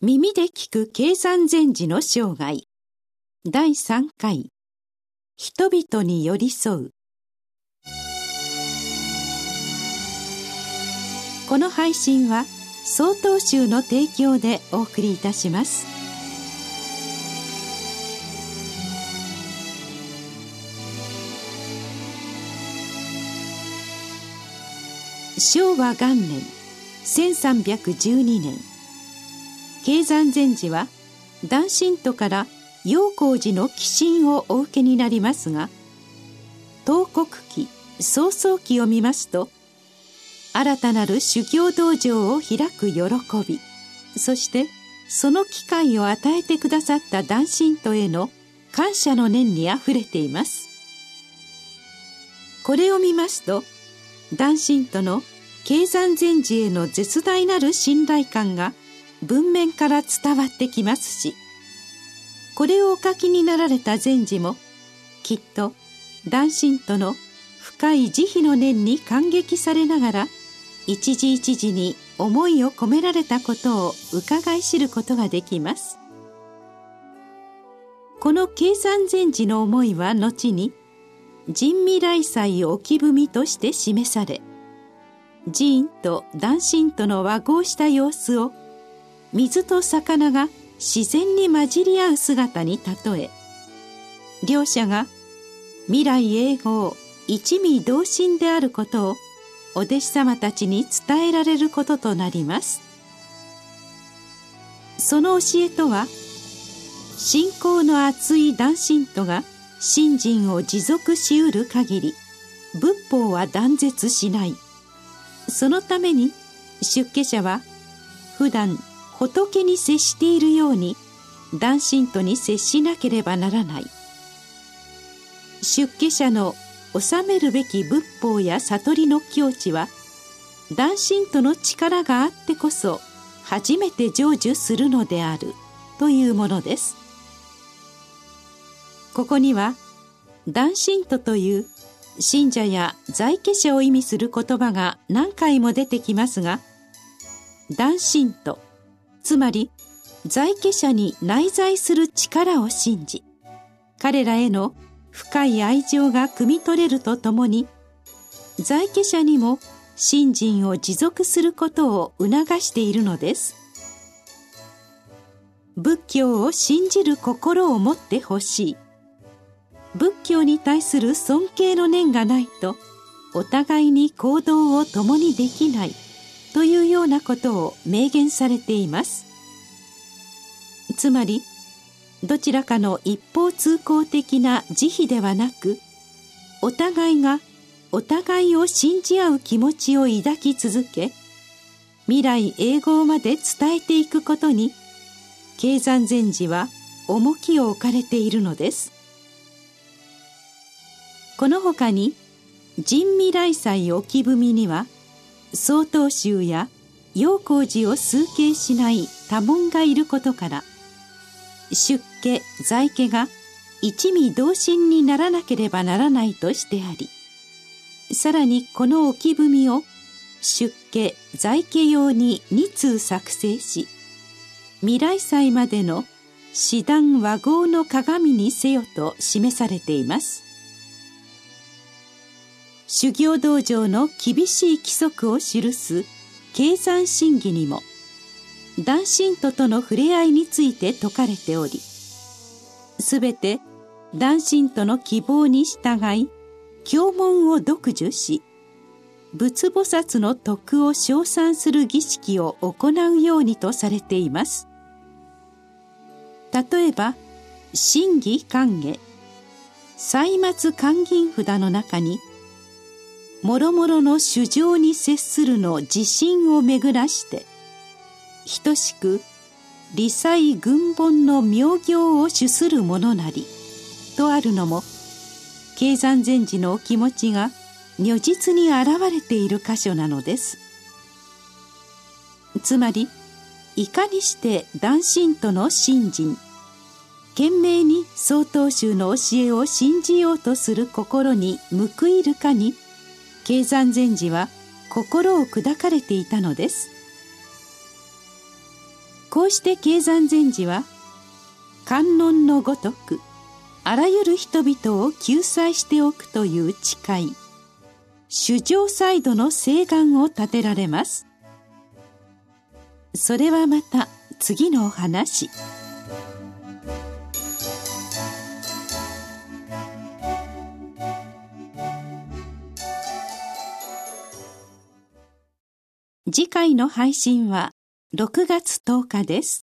耳で聞く計算禅師の生涯。第3回。人々に寄り添う。この配信は曹洞宗の提供でお送りいたします。昭和元年1312年。経山禅師は男神都から陽光寺の寄進をお受けになりますが東国記早々記を見ますと新たなる修行道場を開く喜びそしてその機会を与えてくださった男神都への感謝の念にあふれています。これを見ますと男神都の経山禅師への絶大なる信頼感が文面から伝わってきますしこれをお書きになられた禅師もきっと男神との深い慈悲の念に感激されながら一時一時に思いを込められたことを伺い知ることができます。この計算禅師の思いは後に人未来祭置き踏として示され寺院と男神との和合した様子を水と魚が自然に混じり合う姿に例え。両者が未来永劫一味同心であることをお弟子様たちに伝えられることとなります。その教えとは信仰の厚い男神とが信心を持続しうる限り仏法は断絶しない。そのために出家者は普段仏に接しているように男神とに接しなければならない。出家者の治めるべき仏法や悟りの境地は男神との力があってこそ初めて成就するのであるというものです。ここには男神とという信者や在家者を意味する言葉が何回も出てきますが男神とつまり在家者に内在する力を信じ彼らへの深い愛情が汲み取れるとともに在家者にも信心を持続することを促しているのです。仏教を信じる心を持ってほしい。仏教に対する尊敬の念がないとお互いに行動を共にできない。というようなことを明言されています。つまりどちらかの一方通行的な慈悲ではなくお互いがお互いを信じ合う気持ちを抱き続け未来永劫まで伝えていくことに経山禅師は重きを置かれているのです。このほかに人未来祭置き踏みには曹洞宗や陽光寺を崇敬しない多門がいることから出家在家が一味同心にならなければならないとしてありさらにこの置き踏みを出家在家用に2通作成し未来祭までの師団和合の鏡にせよと示されています。修行道場の厳しい規則を記す計算審議にも男神ととの触れ合いについて説かれておりすべて男神との希望に従い経文を読受し仏菩薩の徳を称賛する儀式を行うようにとされています。例えば審議歓迎歳末寛銀札の中にもろもろの主情に接するの自信を巡らして等しく理祭軍本の妙行を主する者なりとあるのも経山禅師のお気持ちが如実に現れている箇所なのです。つまりいかにして男神との信心懸命に曹洞宗の教えを信じようとする心に報いるかに経山禅師は心を砕かれていたのです。こうして経山禅師は観音のごとくあらゆる人々を救済しておくという誓い主上サイドの誓願を立てられます。それはまた次のお話。次回の配信は6月10日です。